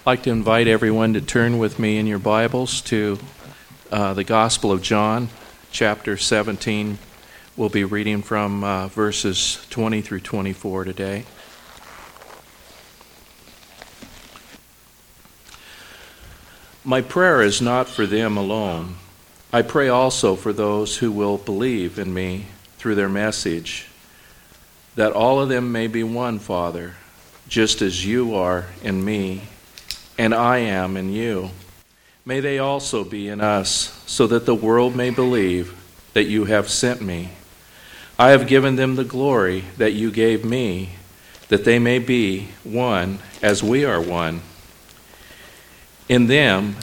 I'd like to invite everyone to turn with me in your Bibles to uh, the Gospel of John, chapter 17. We'll be reading from uh, verses 20 through 24 today. My prayer is not for them alone. I pray also for those who will believe in me through their message, that all of them may be one, Father, just as you are in me, and I am in you. May they also be in us, so that the world may believe that you have sent me. I have given them the glory that you gave me, that they may be one as we are one. In them,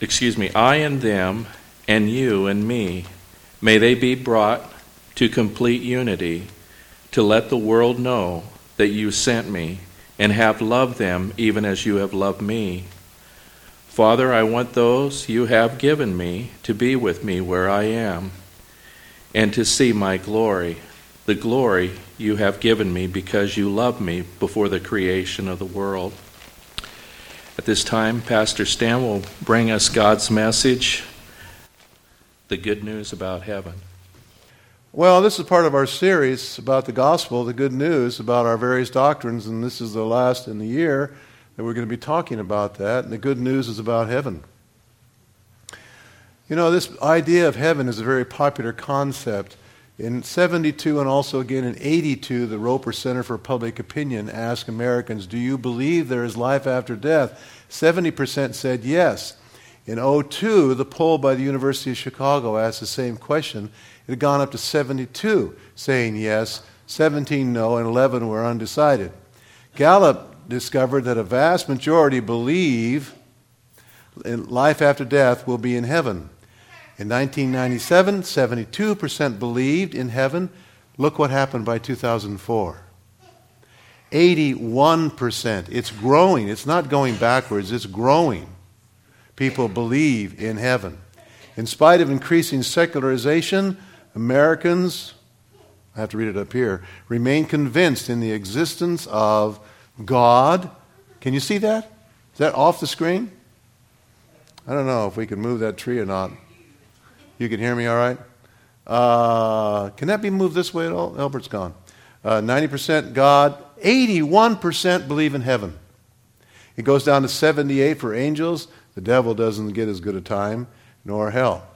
excuse me, I and them, and you and me, may they be brought to complete unity, to let the world know that you sent me and have loved them even as you have loved me. Father, I want those you have given me to be with me where I am and to see my glory, the glory you have given me because you loved me before the creation of the world. At this time, Pastor Stan will bring us God's message, the good news about heaven. Well, this is part of our series about the gospel, the good news about our various doctrines, and this is the last in the year that we're going to be talking about that. And the good news is about heaven. You know, this idea of heaven is a very popular concept. In 72 and also again in 82, the Roper Center for Public Opinion asked Americans, Do you believe there is life after death? 70% said yes. In 02, the poll by the University of Chicago asked the same question. It had gone up to 72 saying yes, 17 no, and 11 were undecided. Gallup discovered that a vast majority believe life after death will be in heaven. In 1997, 72% believed in heaven. Look what happened by 2004. 81%. It's growing. It's not going backwards, it's growing. People believe in heaven. In spite of increasing secularization, Americans, I have to read it up here, remain convinced in the existence of God. Can you see that? Is that off the screen? I don't know if we can move that tree or not. You can hear me all right? Uh, can that be moved this way at all? Albert's gone. Uh, 90% God, 81% believe in heaven. It goes down to 78 for angels. The devil doesn't get as good a time, nor hell.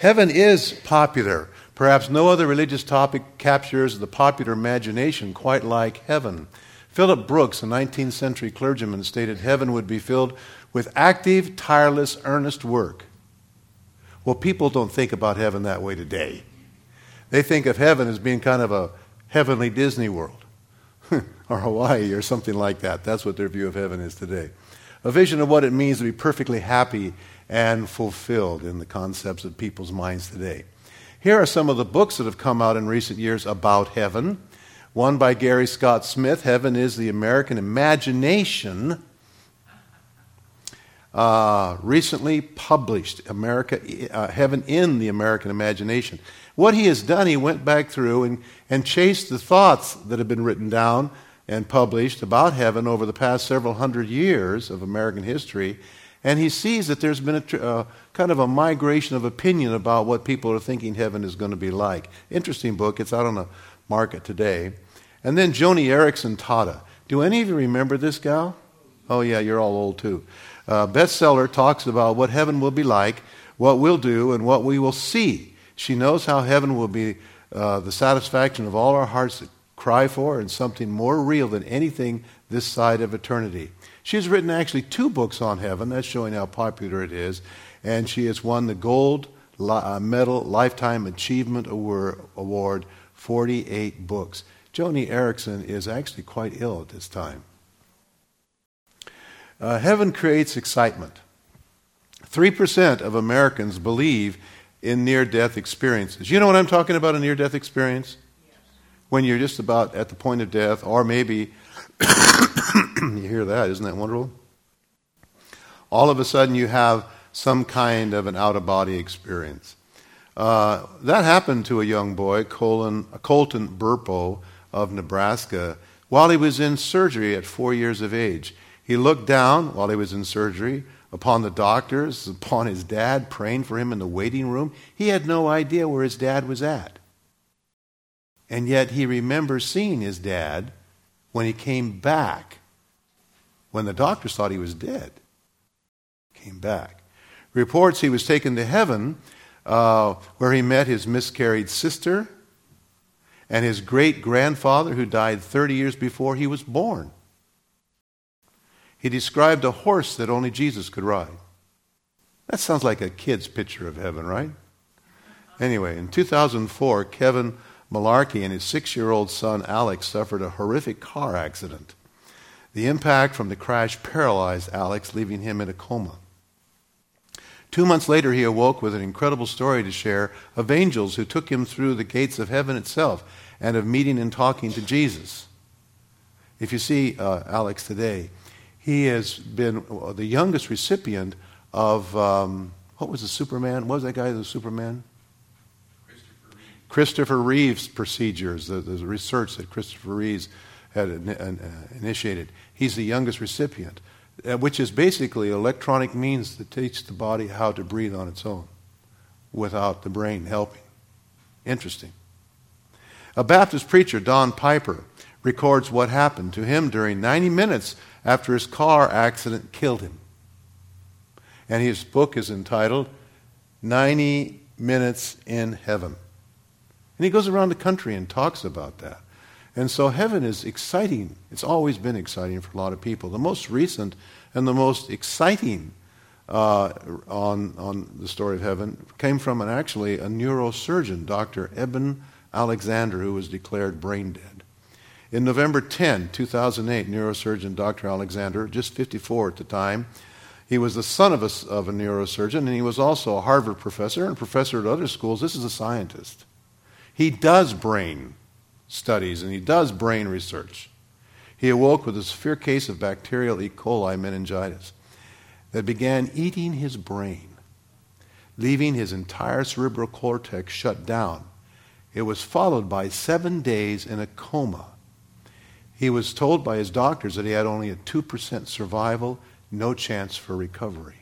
Heaven is popular. Perhaps no other religious topic captures the popular imagination quite like heaven. Philip Brooks, a 19th century clergyman, stated heaven would be filled with active, tireless, earnest work. Well, people don't think about heaven that way today. They think of heaven as being kind of a heavenly Disney World or Hawaii or something like that. That's what their view of heaven is today. A vision of what it means to be perfectly happy and fulfilled in the concepts of people's minds today. Here are some of the books that have come out in recent years about heaven. One by Gary Scott Smith, Heaven is the American Imagination. Uh, recently published, America, uh, Heaven in the American Imagination. What he has done, he went back through and, and chased the thoughts that have been written down and published about heaven over the past several hundred years of American history and he sees that there's been a uh, kind of a migration of opinion about what people are thinking heaven is going to be like. Interesting book. It's out on the market today. And then Joni Eareckson Tada. Do any of you remember this gal? Oh, yeah, you're all old too. Uh, bestseller talks about what heaven will be like, what we'll do, and what we will see. She knows how heaven will be uh, the satisfaction of all our hearts that cry for and something more real than anything this side of eternity. She's written actually two books on heaven. That's showing how popular it is. And she has won the Gold uh, Medal Lifetime Achievement Award, 48 books. Joni Eareckson is actually quite ill at this time. Uh, heaven creates excitement. 3% of Americans believe in near death experiences. You know what I'm talking about, a near death experience? Yes. When you're just about at the point of death, or maybe you hear that, isn't that wonderful? All of a sudden, you have some kind of an out of body experience. Uh, that happened to a young boy, Colin, Colton Burpo of Nebraska, while he was in surgery at four years of age. He looked down while he was in surgery upon the doctors, upon his dad, praying for him in the waiting room. He had no idea where his dad was at. And yet he remembers seeing his dad when he came back, when the doctors thought he was dead. Came back. Reports he was taken to heaven, uh, where he met his miscarried sister and his great grandfather, who died 30 years before he was born. He described a horse that only Jesus could ride. That sounds like a kid's picture of heaven, right? Anyway, in 2004, Kevin Malarkey and his six year old son Alex suffered a horrific car accident. The impact from the crash paralyzed Alex, leaving him in a coma. Two months later, he awoke with an incredible story to share of angels who took him through the gates of heaven itself and of meeting and talking to Jesus. If you see uh, Alex today, he has been the youngest recipient of, um, what was the Superman? What was that guy, the Superman? Christopher Reeves, procedures, the, the, research that Christopher Reeves had uh, initiated. He's the youngest recipient. Uh, which is basically electronic means to teach the body how to breathe on its own without the brain helping. Interesting. A Baptist preacher, Don Piper, records what happened to him during 90 minutes after his car accident killed him. And his book is entitled 90 Minutes in Heaven. And he goes around the country and talks about that. And so heaven is exciting. It's always been exciting for a lot of people. The most recent and the most exciting uh, on, on the story of heaven came from an, actually a neurosurgeon, Dr. Eben Alexander, who was declared brain dead. In November 10, 2008, neurosurgeon Dr. Alexander, just 54 at the time, he was the son of a, of a neurosurgeon, and he was also a Harvard professor and professor at other schools. This is a scientist. He does brain studies and he does brain research. He awoke with a severe case of bacterial E. coli meningitis that began eating his brain, leaving his entire cerebral cortex shut down. It was followed by seven days in a coma. He was told by his doctors that he had only a 2% survival, no chance for recovery.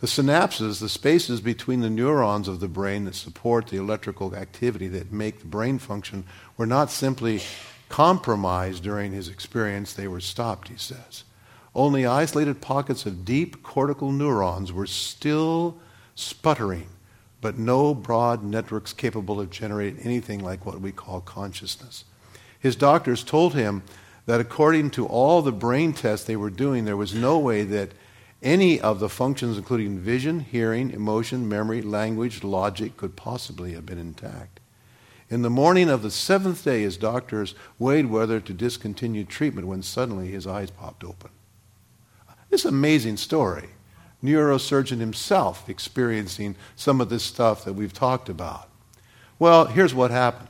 The synapses, the spaces between the neurons of the brain that support the electrical activity that make the brain function, were not simply compromised during his experience, they were stopped, he says. Only isolated pockets of deep cortical neurons were still sputtering, but no broad networks capable of generating anything like what we call consciousness. His doctors told him that according to all the brain tests they were doing, there was no way that any of the functions, including vision, hearing, emotion, memory, language, logic, could possibly have been intact. In the morning of the seventh day, his doctors weighed whether to discontinue treatment when suddenly his eyes popped open. This amazing story. Neurosurgeon himself experiencing some of this stuff that we've talked about. Well, here's what happened.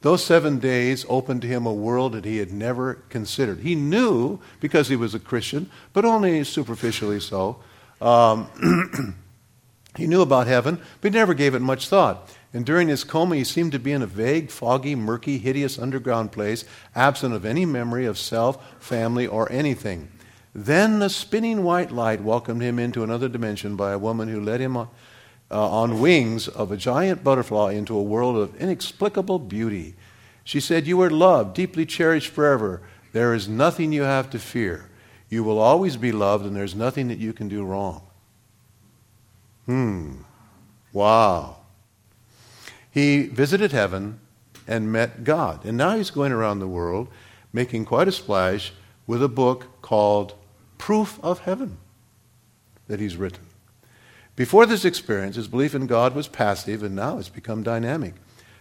Those seven days opened to him a world that he had never considered. He knew because he was a Christian, but only superficially so. Um, he knew about heaven, but he never gave it much thought. And during his coma, he seemed to be in a vague, foggy, murky, hideous underground place, absent of any memory of self, family, or anything. Then the spinning white light welcomed him into another dimension by a woman who led him on uh, on wings of a giant butterfly into a world of inexplicable beauty. She said, You are loved, deeply cherished forever. There is nothing you have to fear. You will always be loved, and there's nothing that you can do wrong. Hmm. Wow. He visited heaven and met God. And now he's going around the world making quite a splash with a book called Proof of Heaven that he's written. Before this experience, his belief in God was passive, and now it's become dynamic.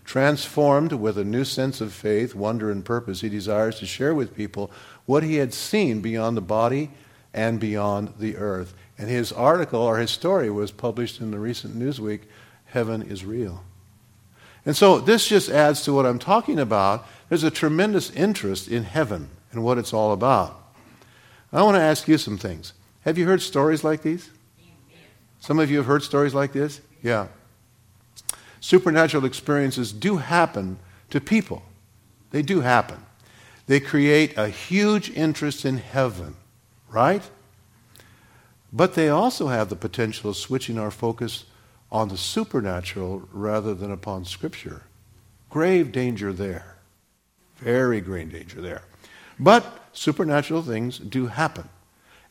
Transformed with a new sense of faith, wonder, and purpose, he desires to share with people what he had seen beyond the body and beyond the earth. And his article or his story was published in the recent Newsweek Heaven is Real. And so this just adds to what I'm talking about. There's a tremendous interest in heaven and what it's all about. I want to ask you some things. Have you heard stories like these? Some of you have heard stories like this? Yeah. Supernatural experiences do happen to people. They do happen. They create a huge interest in heaven. right? But they also have the potential of switching our focus on the supernatural rather than upon Scripture. Grave danger there. Very grave danger there. But supernatural things do happen.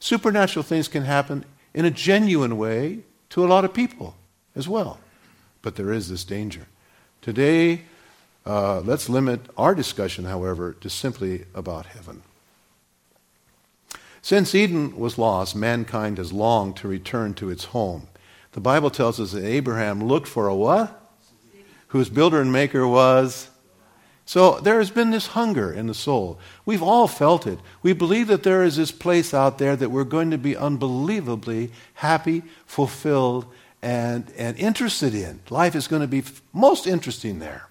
Supernatural things can happen in a genuine way to a lot of people as well. But there is this danger. Today, uh, let's limit our discussion, however, to simply about heaven. Since Eden was lost, mankind has longed to return to its home. The Bible tells us that Abraham looked for a what? Whose builder and maker was so there has been this hunger in the soul. We've all felt it. We believe that there is this place out there that we're going to be unbelievably happy, fulfilled, and, and interested in. Life is going to be most interesting there.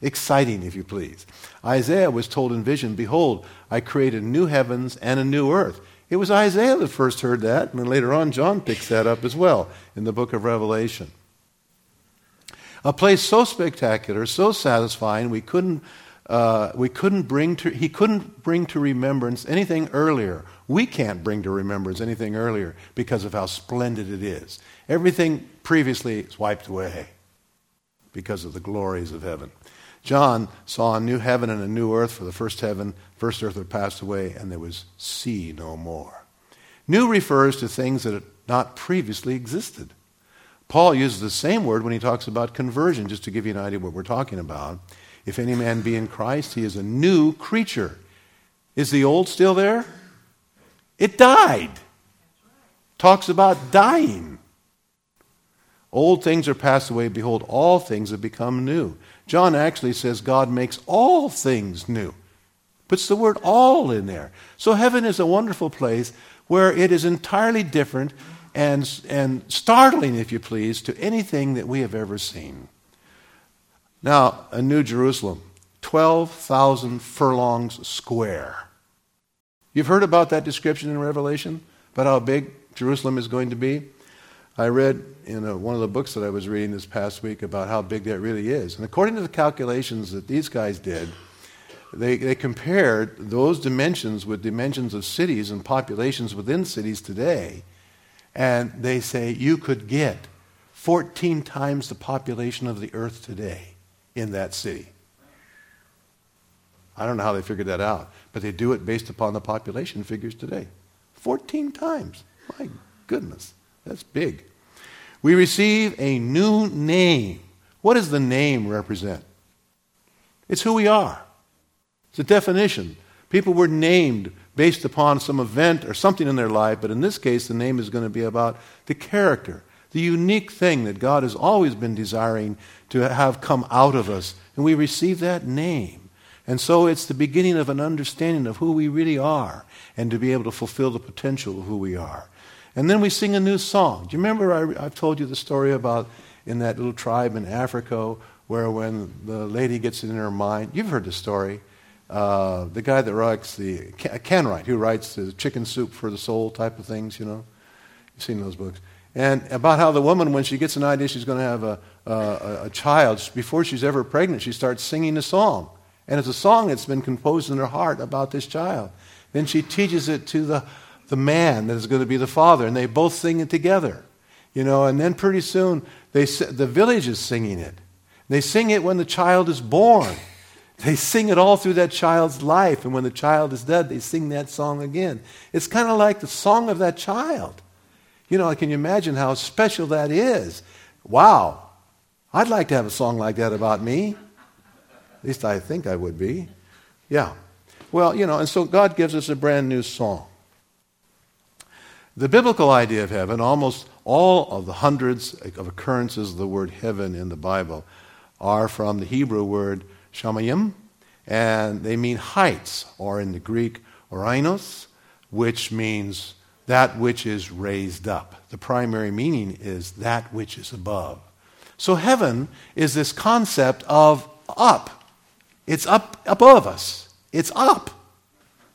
Exciting, if you please. Isaiah was told in vision, Behold, I created new heavens and a new earth. It was Isaiah that first heard that, and then later on, John picks that up as well in the book of Revelation. A place so spectacular, so satisfying, we couldn't, uh, we couldn't bring to, he couldn't bring to remembrance anything earlier. We can't bring to remembrance anything earlier because of how splendid it is. Everything previously is wiped away because of the glories of heaven. John saw a new heaven and a new earth, for the first heaven, first earth had passed away, and there was sea no more. New refers to things that had not previously existed. Paul uses the same word when he talks about conversion, just to give you an idea what we're talking about. If any man be in Christ, he is a new creature. Is the old still there? It died. Talks about dying. Old things are passed away. Behold, all things have become new. John actually says God makes all things new. Puts the word all in there. So heaven is a wonderful place where it is entirely different and, and startling, if you please, to anything that we have ever seen. Now, a New Jerusalem, 12,000 furlongs square. You've heard about that description in Revelation, about how big Jerusalem is going to be? I read in a, one of the books that I was reading this past week about how big that really is. And according to the calculations that these guys did, they, they compared those dimensions with dimensions of cities and populations within cities today. And they say you could get 14 times the population of the earth today in that city. I don't know how they figured that out, but they do it based upon the population figures today. 14 times. My goodness, that's big. We receive a new name. What does the name represent? It's who we are. It's a definition. People were named based upon some event or something in their life, but in this case, the name is going to be about the character, the unique thing that God has always been desiring to have come out of us. And we receive that name. And so it's the beginning of an understanding of who we really are and to be able to fulfill the potential of who we are. And then we sing a new song. Do you remember I, have told you the story about in that little tribe in Africa where when the lady gets it in her mind, you've heard the story uh, the guy that writes the Ken Wright, who writes the chicken soup for the soul type of things, you know, you've seen those books, and about how the woman, when she gets an idea she's going to have a, a, a child, before she's ever pregnant, she starts singing a song, and it's a song that's been composed in her heart about this child. Then she teaches it to the the man that is going to be the father, and they both sing it together, you know, and then pretty soon they the village is singing it. They sing it when the child is born. They sing it all through that child's life, and when the child is dead, they sing that song again. It's kind of like the song of that child. You know, can you imagine how special that is? Wow, I'd like to have a song like that about me. At least I think I would be. Yeah. Well, you know, and so God gives us a brand new song. The biblical idea of heaven, almost all of the hundreds of occurrences of the word heaven in the Bible, are from the Hebrew word Shamayim, and they mean heights, or in the Greek, ouranos, which means that which is raised up. The primary meaning is that which is above. So heaven is this concept of up. It's up above us. It's up.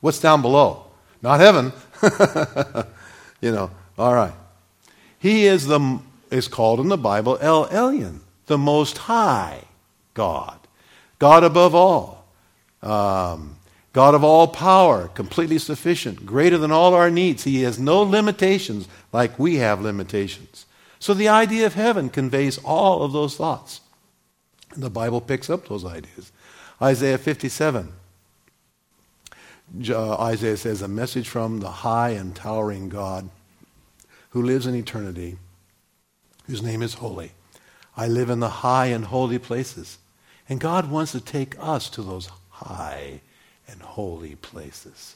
What's down below? Not heaven. you know, all right. He is the is called in the Bible El Elyon, the most high God. God above all. Um, God of all power, completely sufficient, greater than all our needs. He has no limitations like we have limitations. So the idea of heaven conveys all of those thoughts. And the Bible picks up those ideas. Isaiah 57. Uh, Isaiah says, A message from the high and towering God who lives in eternity, whose name is holy. I live in the high and holy places. And God wants to take us to those high and holy places.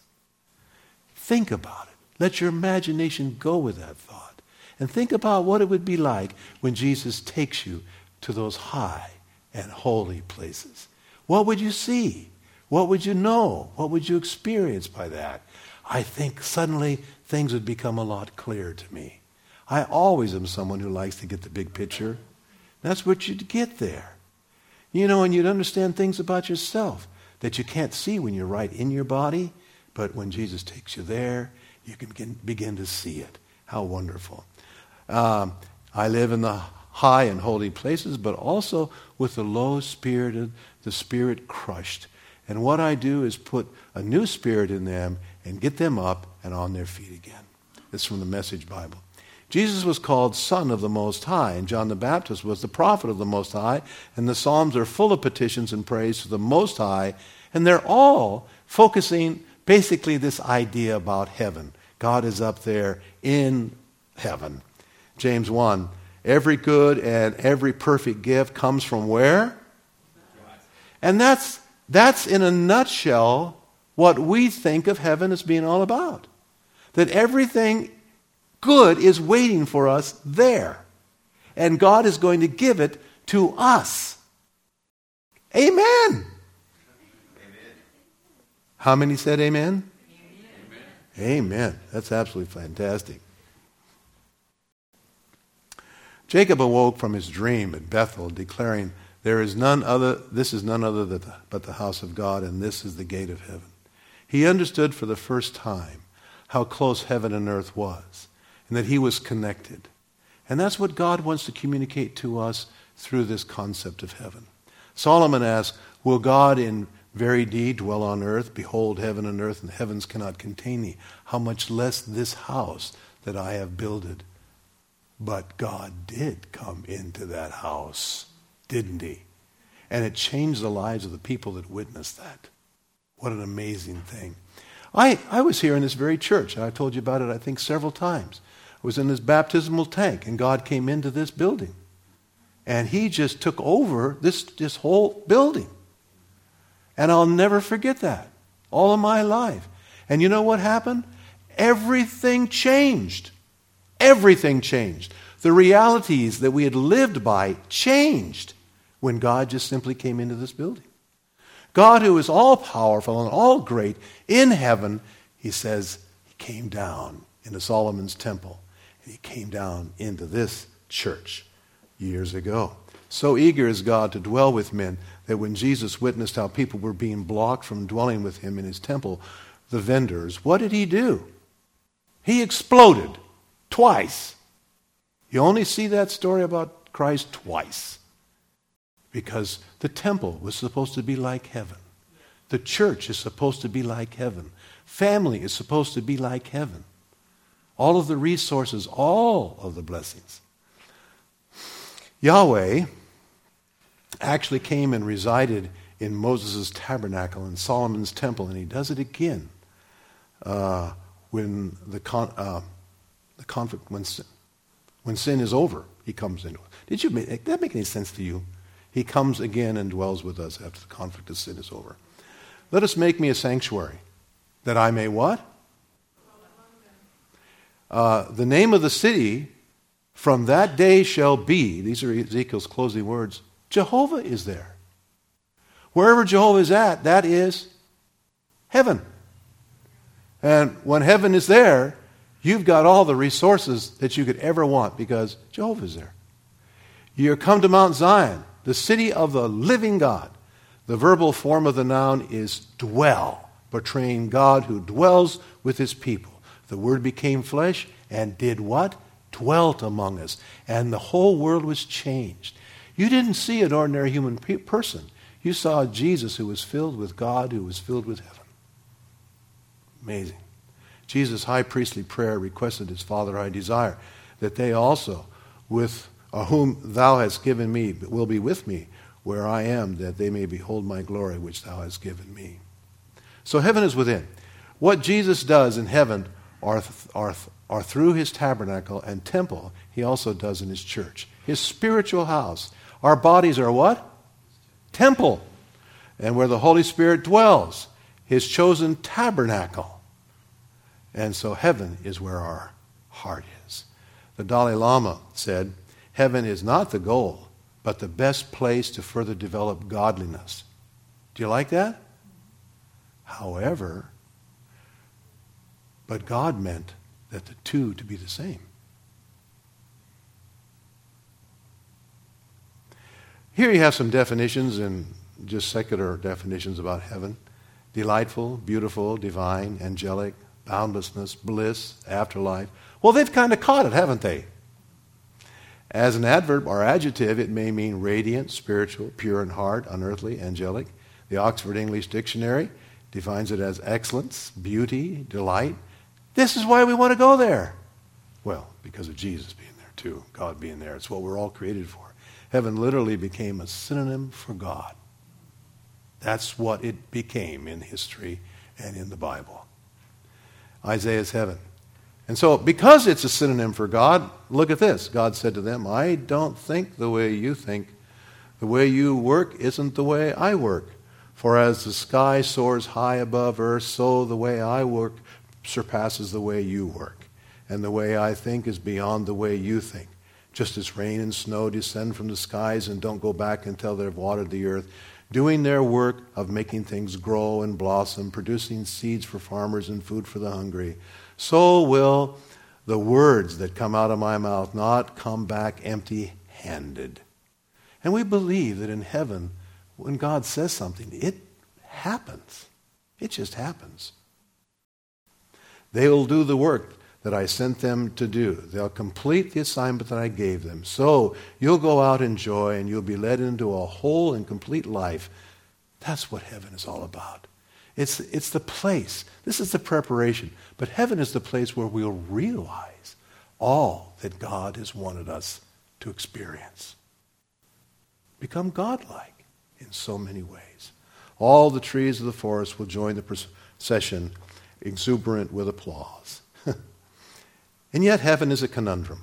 Think about it. Let your imagination go with that thought. And think about what it would be like when Jesus takes you to those high and holy places. What would you see? What would you know? What would you experience by that? I think suddenly things would become a lot clearer to me. I always am someone who likes to get the big picture. That's what you'd get there. You know, and you'd understand things about yourself that you can't see when you're right in your body, but when Jesus takes you there, you can begin, begin to see it. How wonderful. Um, I live in the high and holy places, but also with the low spirited, the spirit crushed. And what I do is put a new spirit in them and get them up and on their feet again. It's from the Message Bible. Jesus was called Son of the Most High, and John the Baptist was the prophet of the Most High, and the Psalms are full of petitions and praise to the Most High, and they're all focusing basically this idea about heaven. God is up there in heaven. James 1 Every good and every perfect gift comes from where? And that's, that's in a nutshell what we think of heaven as being all about. That everything good is waiting for us there. And God is going to give it to us. Amen. amen. How many said amen? amen? Amen. That's absolutely fantastic. Jacob awoke from his dream at Bethel, declaring, There is none other, this is none other but the house of God, and this is the gate of heaven. He understood for the first time how close heaven and earth was and that he was connected. And that's what God wants to communicate to us through this concept of heaven. Solomon asks, Will God in very deed dwell on earth? Behold, heaven and earth and the heavens cannot contain thee. How much less this house that I have builded? But God did come into that house, didn't he? And it changed the lives of the people that witnessed that. What an amazing thing. I, I was here in this very church, and I've told you about it, I think, several times was in his baptismal tank, and God came into this building. And he just took over this, this whole building. And I'll never forget that all of my life. And you know what happened? Everything changed. Everything changed. The realities that we had lived by changed when God just simply came into this building. God, who is all powerful and all great in heaven, he says, he came down into Solomon's temple and he came down into this church years ago. So eager is God to dwell with men that when Jesus witnessed how people were being blocked from dwelling with him in his temple, the vendors, what did he do? He exploded twice. You only see that story about Christ twice because the temple was supposed to be like heaven. The church is supposed to be like heaven. Family is supposed to be like heaven all of the resources, all of the blessings. Yahweh actually came and resided in Moses' tabernacle in Solomon's temple, and he does it again uh, when the, con- uh, the conflict, when sin, when sin is over, he comes into it. Did you make, did that make any sense to you? He comes again and dwells with us after the conflict of sin is over. Let us make me a sanctuary, that I may what? Uh, the name of the city from that day shall be, these are Ezekiel's closing words, Jehovah is there. Wherever Jehovah is at, that is heaven. And when heaven is there, you've got all the resources that you could ever want because Jehovah is there. You come to Mount Zion, the city of the living God. The verbal form of the noun is dwell, portraying God who dwells with his people. The Word became flesh and did what? Dwelt among us. And the whole world was changed. You didn't see an ordinary human pe- person. You saw Jesus who was filled with God, who was filled with heaven. Amazing. Jesus' high priestly prayer requested his Father, I desire that they also, with whom thou hast given me, will be with me where I am, that they may behold my glory which thou hast given me. So heaven is within. What Jesus does in heaven are, are, are through his tabernacle and temple, he also does in his church, his spiritual house. Our bodies are what? Temple. And where the Holy Spirit dwells, his chosen tabernacle. And so heaven is where our heart is. The Dalai Lama said, Heaven is not the goal, but the best place to further develop godliness. Do you like that? However, but God meant that the two to be the same. Here you have some definitions and just secular definitions about heaven delightful, beautiful, divine, angelic, boundlessness, bliss, afterlife. Well, they've kind of caught it, haven't they? As an adverb or adjective, it may mean radiant, spiritual, pure in heart, unearthly, angelic. The Oxford English Dictionary defines it as excellence, beauty, delight. This is why we want to go there. Well, because of Jesus being there too, God being there. It's what we're all created for. Heaven literally became a synonym for God. That's what it became in history and in the Bible. Isaiah's heaven. And so, because it's a synonym for God, look at this. God said to them, I don't think the way you think. The way you work isn't the way I work. For as the sky soars high above earth, so the way I work surpasses the way you work. And the way I think is beyond the way you think. Just as rain and snow descend from the skies and don't go back until they've watered the earth, doing their work of making things grow and blossom, producing seeds for farmers and food for the hungry so will the words that come out of my mouth not come back empty handed. And we believe that in heaven, when God says something, it happens. It just happens. They will do the work that I sent them to do. They'll complete the assignment that I gave them. So you'll go out in joy and you'll be led into a whole and complete life. That's what heaven is all about. It's, it's the place. This is the preparation. But heaven is the place where we'll realize all that God has wanted us to experience. Become godlike in so many ways. All the trees of the forest will join the procession, exuberant with applause. and yet, heaven is a conundrum.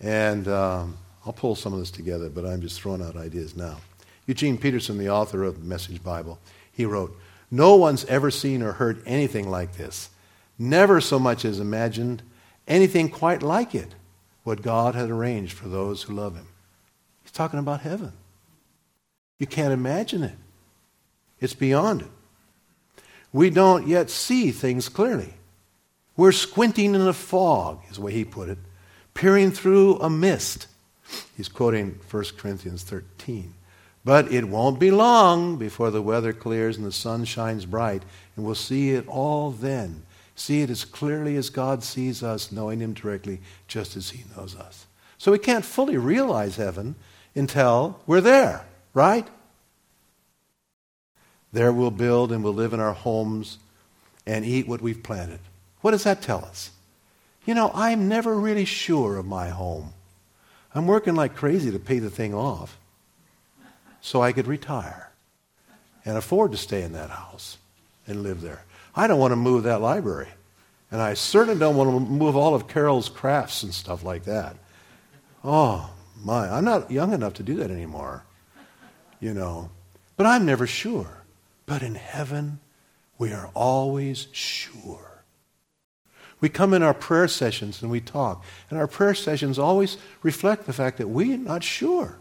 And um, I'll pull some of this together, but I'm just throwing out ideas now. Eugene Peterson, the author of the Message Bible, he wrote, no one's ever seen or heard anything like this. Never so much as imagined anything quite like it, what God had arranged for those who love Him. He's talking about heaven. You can't imagine it, it's beyond it. We don't yet see things clearly. We're squinting in a fog, is the way he put it, peering through a mist. He's quoting 1 Corinthians 13. But it won't be long before the weather clears and the sun shines bright, and we'll see it all then. See it as clearly as God sees us, knowing Him directly, just as He knows us. So we can't fully realize heaven until we're there, right? There we'll build and we'll live in our homes and eat what we've planted. What does that tell us? You know, I'm never really sure of my home. I'm working like crazy to pay the thing off so I could retire and afford to stay in that house and live there. I don't want to move that library. And I certainly don't want to move all of Carol's crafts and stuff like that. Oh, my. I'm not young enough to do that anymore, you know. But I'm never sure. But in heaven, we are always sure. We come in our prayer sessions and we talk. And our prayer sessions always reflect the fact that we're not sure.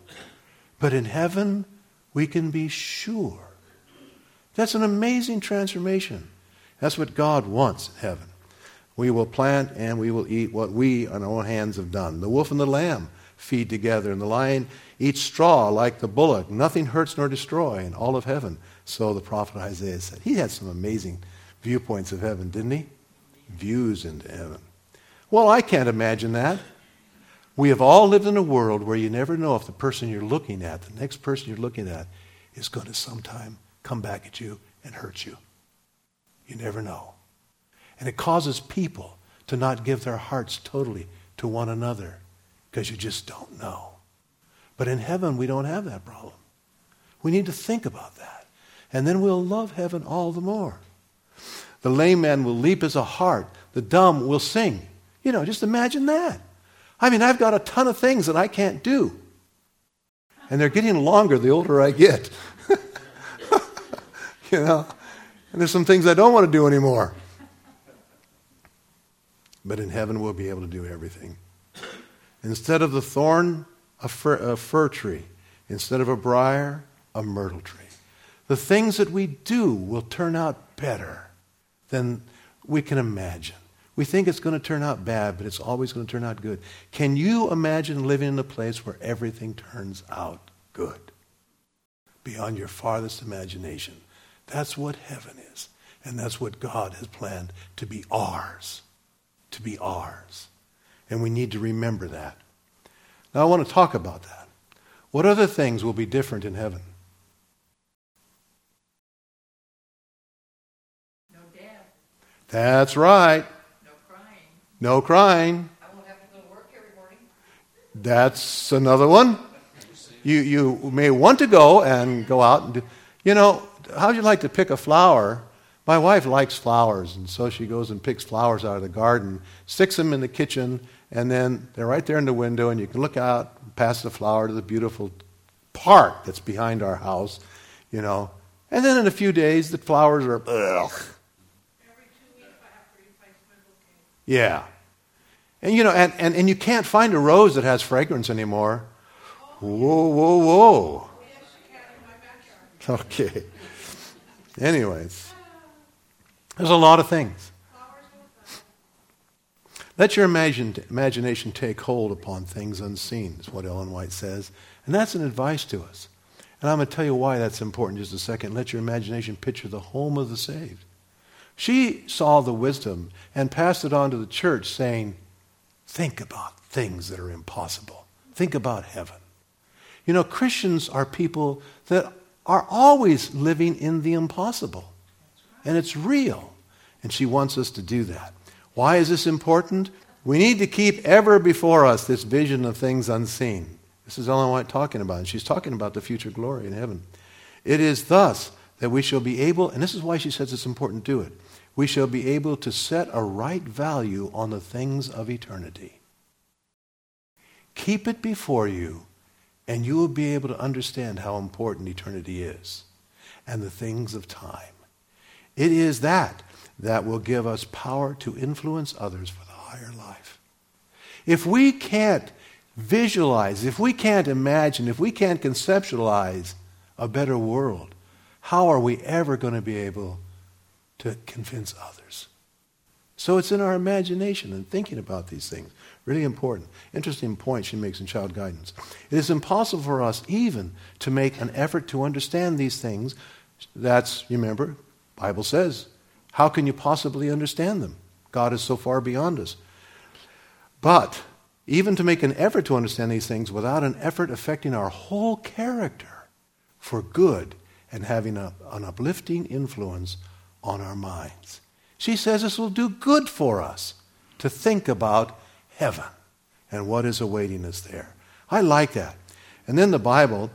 But in heaven, we can be sure. That's an amazing transformation. That's what God wants in heaven. We will plant and we will eat what we on our own hands have done. The wolf and the lamb feed together, and the lion eats straw like the bullock. Nothing hurts nor destroys in all of heaven. So the prophet Isaiah said. He had some amazing viewpoints of heaven, didn't he? Views into heaven. Well, I can't imagine that. We have all lived in a world where you never know if the person you're looking at, the next person you're looking at, is going to sometime come back at you and hurt you. You never know. And it causes people to not give their hearts totally to one another because you just don't know. But in heaven, we don't have that problem. We need to think about that. And then we'll love heaven all the more. The lame man will leap as a hart. The dumb will sing. You know, just imagine that. I mean, I've got a ton of things that I can't do. And they're getting longer the older I get. you know, and there's some things I don't want to do anymore. But in heaven, we'll be able to do everything. Instead of the thorn, a fir, a fir tree. Instead of a briar, a myrtle tree. The things that we do will turn out better than we can imagine. We think it's going to turn out bad, but it's always going to turn out good. Can you imagine living in a place where everything turns out good? Beyond your farthest imagination. That's what heaven is. And that's what God has planned to be ours. To be ours. And we need to remember that. Now, I want to talk about that. What other things will be different in heaven? That's right. no crying. No crying. I won't have to go to work every morning. That's another one. You, you may want to go and go out and do. You know, how'd you like to pick a flower? My wife likes flowers, and so she goes and picks flowers out of the garden, sticks them in the kitchen, and then they're right there in the window, and you can look out past the flower to the beautiful park that's behind our house, you know. And then in a few days, the flowers are, ugh. Every two weeks I have to replace my bouquet. Yeah. And you know, and, and, and you can't find a rose that has fragrance anymore. Whoa, whoa, whoa. Okay. Anyways, there's a lot of things. Let your imagine, imagination take hold upon things unseen, is what Ellen White says. And that's an advice to us. And I'm going to tell you why that's important in just a second. Let your imagination picture the home of the saved. She saw the wisdom and passed it on to the church, saying, Think about things that are impossible. Think about heaven. You know, Christians are people that are always living in the impossible. And it's real. And she wants us to do that. Why is this important? We need to keep ever before us this vision of things unseen. This is Ellen White talking about. And she's talking about the future glory in heaven. It is thus that we shall be able, and this is why she says it's important to do it, we shall be able to set a right value on the things of eternity. Keep it before you, and you will be able to understand how important eternity is and the things of time. It is that that will give us power to influence others for the higher life. If we can't visualize, if we can't imagine, if we can't conceptualize a better world, how are we ever going to be able to convince others? So it's in our imagination and thinking about these things. Really important. Interesting point she makes in child guidance. It is impossible for us even to make an effort to understand these things. That's, remember, Bible says, how can you possibly understand them? God is so far beyond us. But even to make an effort to understand these things without an effort affecting our whole character for good and having a, an uplifting influence on our minds. She says this will do good for us to think about heaven and what is awaiting us there. I like that. And then the Bible,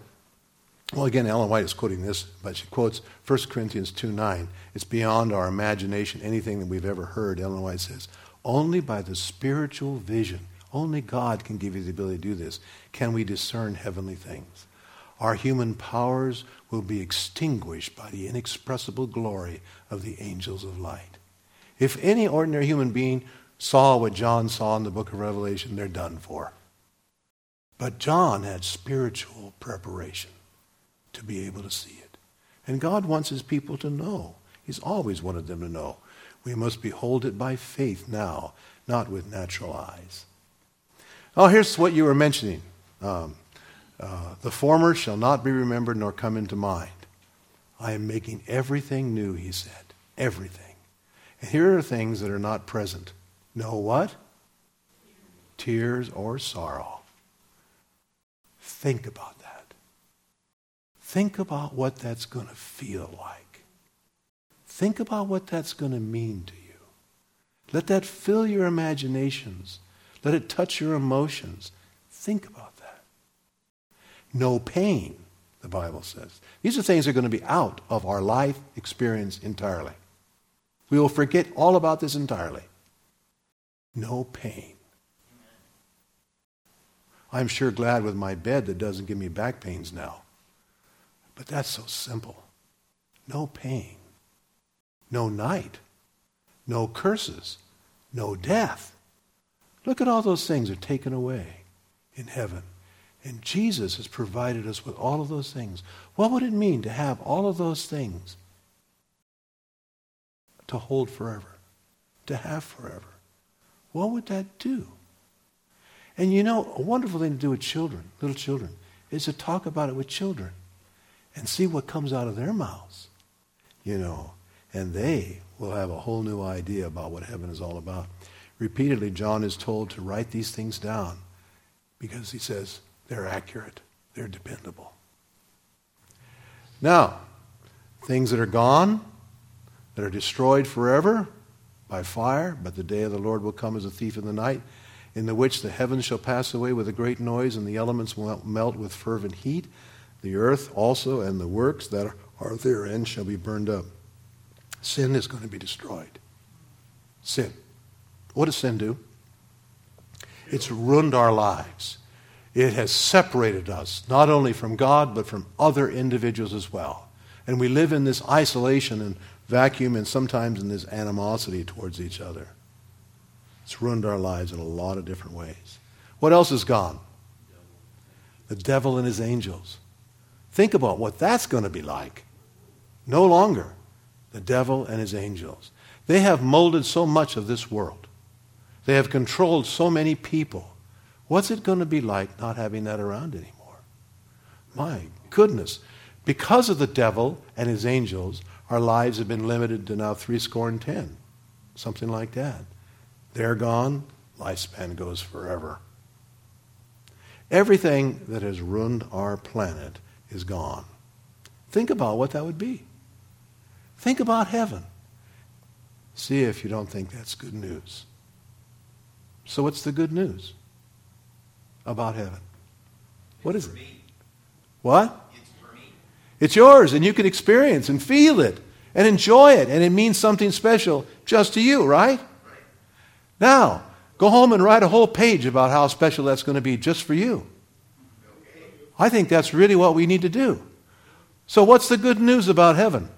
well, again, Ellen White is quoting this, but she quotes 1 Corinthians 2 9. It's beyond our imagination, anything that we've ever heard. Ellen White says, only by the spiritual vision, only God can give you the ability to do this, can we discern heavenly things. Our human powers will be extinguished by the inexpressible glory of the angels of light. If any ordinary human being saw what John saw in the book of Revelation, they're done for. But John had spiritual preparation to be able to see it. And God wants his people to know. He's always wanted them to know. We must behold it by faith now, not with natural eyes. Oh, here's what you were mentioning. Um, uh, the former shall not be remembered nor come into mind. I am making everything new, he said. Everything. And here are things that are not present. No what? Tears or sorrow. Think about that. Think about what that's going to feel like. Think about what that's going to mean to you. Let that fill your imaginations. Let it touch your emotions. Think about. No pain, the Bible says. These are things that are going to be out of our life experience entirely. We will forget all about this entirely. No pain. I'm sure glad with my bed that doesn't give me back pains now. But that's so simple. No pain, no night, no curses, no death. Look at all those things are taken away in heaven. And Jesus has provided us with all of those things. What would it mean to have all of those things to hold forever, to have forever? What would that do? And you know, a wonderful thing to do with children, little children, is to talk about it with children and see what comes out of their mouths, you know. And they will have a whole new idea about what heaven is all about. Repeatedly, John is told to write these things down because he says they're accurate, they're dependable. Now, things that are gone, that are destroyed forever by fire, but the day of the Lord will come as a thief in the night in the which the heavens shall pass away with a great noise, and the elements will melt with fervent heat. The earth also and the works that are therein shall be burned up. Sin is going to be destroyed. Sin. What does sin do? It's ruined our lives. It has separated us, not only from God, but from other individuals as well. And we live in this isolation and vacuum and sometimes in this animosity towards each other. It's ruined our lives in a lot of different ways. What else is gone? The devil and his angels. Think about what that's going to be like. No longer the devil and his angels. They have molded so much of this world. They have controlled so many people. What's it going to be like not having that around anymore? My goodness. Because of the devil and his angels, our lives have been limited to now three score and ten. Something like that. They're gone, lifespan goes forever. Everything that has ruined our planet is gone. Think about what that would be. Think about heaven. See if you don't think that's good news. So, what's the good news about heaven? What is it? What? It's yours, and you can experience and feel it and enjoy it, and it means something special just to you, right? Now, go home and write a whole page about how special that's going to be just for you. I think that's really what we need to do. So, what's the good news about heaven?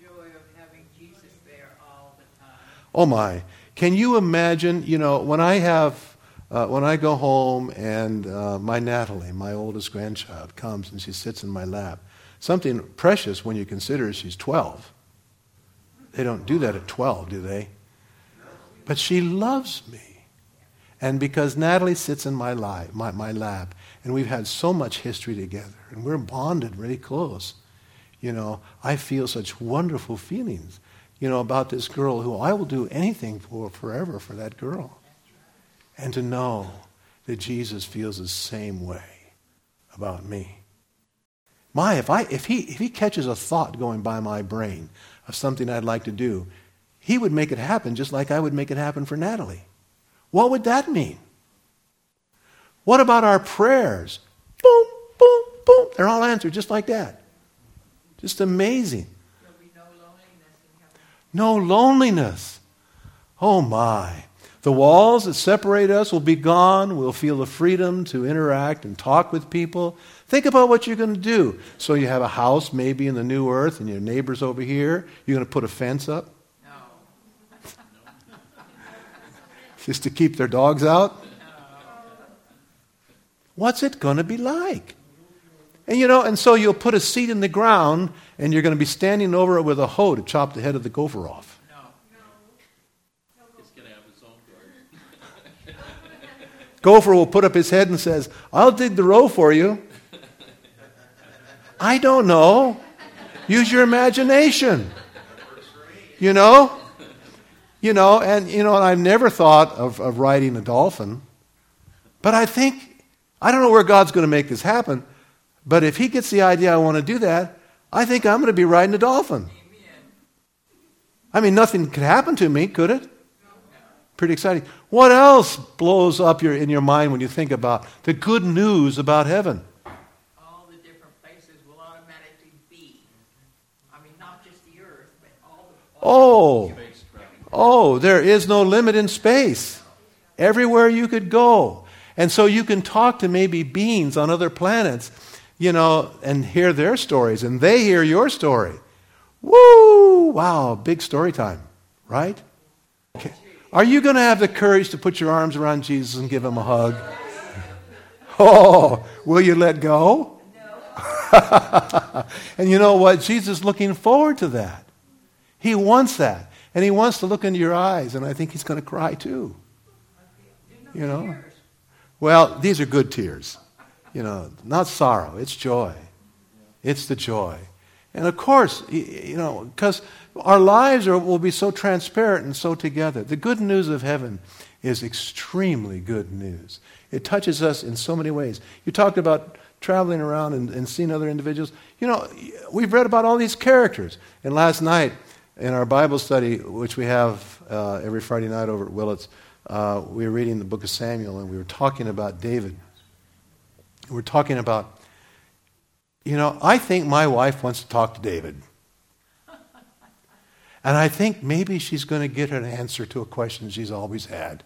Joy of having Jesus there all the time. Oh my. Can you imagine, you know, when I have, uh, when I go home and uh, my Natalie, my oldest grandchild, comes and she sits in my lap, something precious when you consider she's 12. They don't do that at 12, do they? But she loves me. And because Natalie sits in my, lap, my, my lap, and we've had so much history together, and we're bonded really close, you know, I feel such wonderful feelings, you know, about this girl who I will do anything for forever for that girl. And to know that Jesus feels the same way about me. My, if, I, if, he, if he catches a thought going by my brain of something I'd like to do, he would make it happen just like I would make it happen for Natalie. What would that mean? What about our prayers? Boom, boom, boom. They're all answered just like that. Just amazing. There'll be no loneliness in. No loneliness. Oh my. The walls that separate us will be gone. We'll feel the freedom to interact and talk with people. Think about what you're going to do. So you have a house maybe in the new earth and your neighbors over here. You're going to put a fence up No. just to keep their dogs out. What's it going to be like? And you know, and so you'll put a seed in the ground and you're going to be standing over it with a hoe to chop the head of the gopher off. No. He's going to have his own garden. Gopher will put up his head and says, I'll dig the row for you. I don't know. Use your imagination. You know? You know, and you know, I've never thought of, of riding a dolphin. But I think, I don't know where God's going to make this happen, but if He gets the idea I want to do that, I think I'm going to be riding a dolphin. I mean, nothing could happen to me, could it? Pretty exciting. What else blows up your, in your mind when you think about the good news about heaven? All the different places will automatically be. I mean, not just the earth, but all the. Oh, oh, there is no limit in space. Everywhere you could go. And so you can talk to maybe beings on other planets, you know, and hear their stories, and they hear your story. Woo! Wow, big story time, right? Okay. Are you going to have the courage to put your arms around Jesus and give him a hug? Oh, will you let go? No. and you know what? Jesus is looking forward to that. He wants that. And he wants to look into your eyes, and I think he's going to cry too. You know? Well, these are good tears. You know, not sorrow, it's joy. It's the joy. And of course, you know, because our lives are, will be so transparent and so together. The good news of heaven is extremely good news. It touches us in so many ways. You talked about traveling around and, and seeing other individuals. You know, we've read about all these characters. And last night, in our Bible study, which we have uh, every Friday night over at Willits, uh, we were reading the book of Samuel and we were talking about David. We we're talking about, you know, I think my wife wants to talk to David. And I think maybe she's going to get an answer to a question she's always had.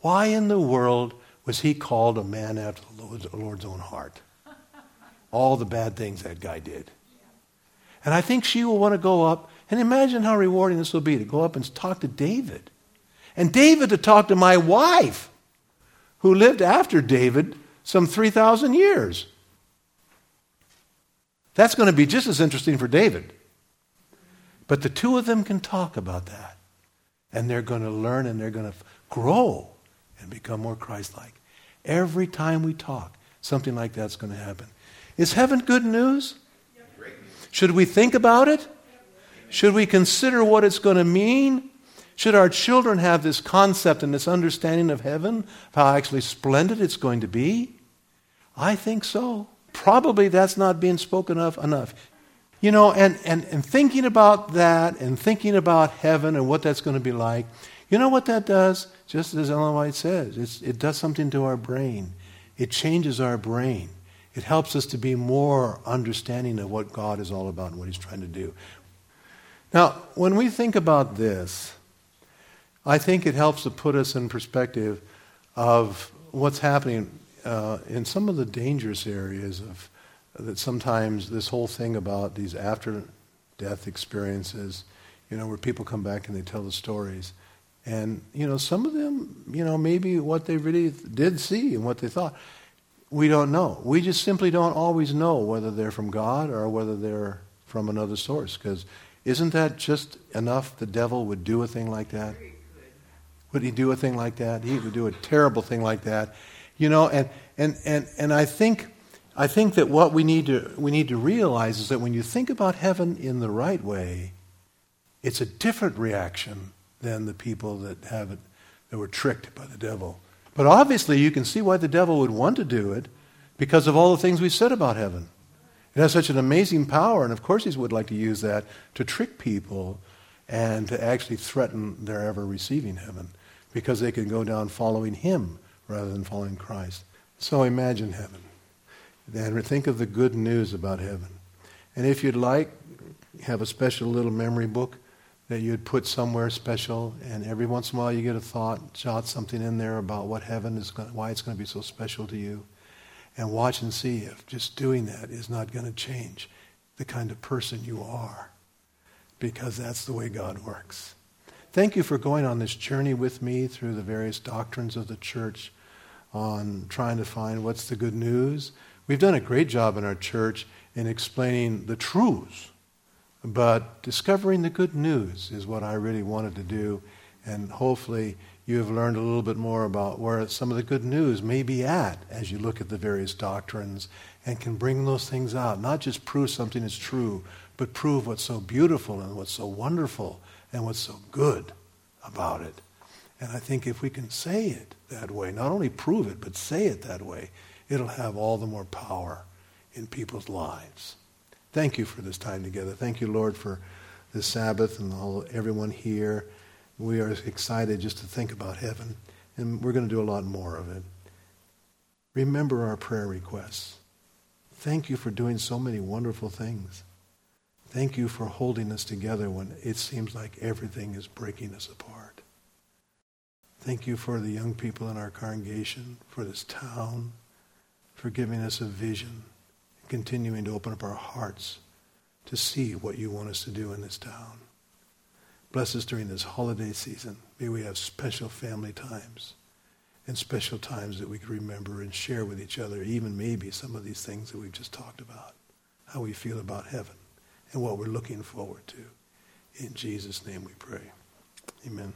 Why in the world was he called a man after the Lord's own heart? All the bad things that guy did. And I think she will want to go up and imagine how rewarding this will be to go up and talk to David. And David to talk to my wife, who lived after David some 3,000 years. That's going to be just as interesting for David. But the two of them can talk about that. And they're going to learn and they're going to grow and become more Christ like. Every time we talk, something like that's going to happen. Is heaven good news? Should we think about it? Should we consider what it's going to mean? Should our children have this concept and this understanding of heaven, of how actually splendid it's going to be? I think so. Probably that's not being spoken of enough. You know, and, and, and thinking about that and thinking about heaven and what that's going to be like, you know what that does? Just as Ellen White says, it does something to our brain. It changes our brain. It helps us to be more understanding of what God is all about and what He's trying to do. Now, when we think about this, I think it helps to put us in perspective of what's happening uh, in some of the dangerous areas of that sometimes this whole thing about these after death experiences, you know, where people come back and they tell the stories. And, you know, some of them, you know, maybe what they really did see and what they thought, we don't know. We just simply don't always know whether they're from God or whether they're from another source. Because isn't that just enough the devil would do a thing like that? Would he do a thing like that? He would do a terrible thing like that. You know, and, and, and, and I think I think that what we need to we need to realize is that when you think about heaven in the right way, it's a different reaction than the people that have it that were tricked by the devil. But obviously you can see why the devil would want to do it because of all the things we said about heaven. It has such an amazing power, and of course he would like to use that to trick people and to actually threaten their ever receiving heaven because they can go down following him rather than following Christ. So imagine heaven and think of the good news about heaven. And if you'd like, have a special little memory book that you'd put somewhere special, and every once in a while you get a thought, jot something in there about what heaven is, going, why it's going to be so special to you, and watch and see if just doing that is not going to change the kind of person you are, because that's the way God works. Thank you for going on this journey with me through the various doctrines of the church on trying to find what's the good news We've done a great job in our church in explaining the truths, but discovering the good news is what I really wanted to do. And hopefully, you have learned a little bit more about where some of the good news may be at as you look at the various doctrines and can bring those things out. Not just prove something is true, but prove what's so beautiful and what's so wonderful and what's so good about it. And I think if we can say it that way, not only prove it, but say it that way, it'll have all the more power in people's lives. Thank you for this time together. Thank you, Lord, for this Sabbath and all, everyone here We are excited just to think about heaven, and we're going to do a lot more of it. Remember our prayer requests. Thank you for doing so many wonderful things. Thank you for holding us together when it seems like everything is breaking us apart. Thank you for the young people in our congregation, for this town, for giving us a vision, and continuing to open up our hearts to see what you want us to do in this town. Bless us during this holiday season. May we have special family times and special times that we can remember and share with each other, even maybe some of these things that we've just talked about, how we feel about heaven and what we're looking forward to. In Jesus' name we pray. Amen.